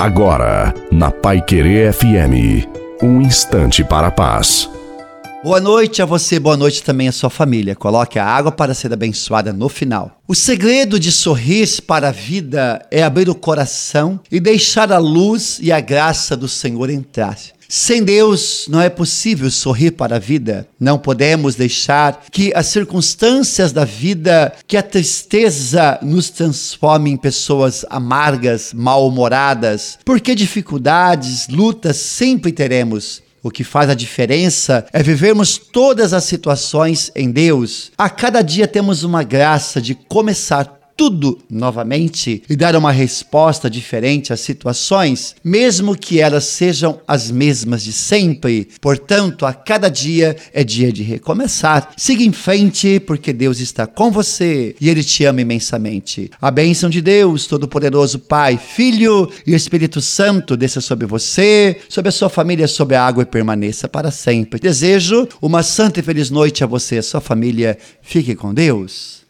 Agora, na Pai Querer FM, um instante para a paz. Boa noite a você, boa noite também à sua família. Coloque a água para ser abençoada no final. O segredo de sorrir para a vida é abrir o coração e deixar a luz e a graça do Senhor entrar. Sem Deus não é possível sorrir para a vida. Não podemos deixar que as circunstâncias da vida, que a tristeza nos transforme em pessoas amargas, mal-humoradas, porque dificuldades, lutas sempre teremos. O que faz a diferença é vivermos todas as situações em Deus. A cada dia temos uma graça de começar tudo novamente e dar uma resposta diferente às situações, mesmo que elas sejam as mesmas de sempre. Portanto, a cada dia é dia de recomeçar. Siga em frente, porque Deus está com você e Ele te ama imensamente. A bênção de Deus, Todo-Poderoso Pai, Filho e Espírito Santo desça sobre você, sobre a sua família, sobre a água e permaneça para sempre. Desejo uma santa e feliz noite a você e a sua família. Fique com Deus.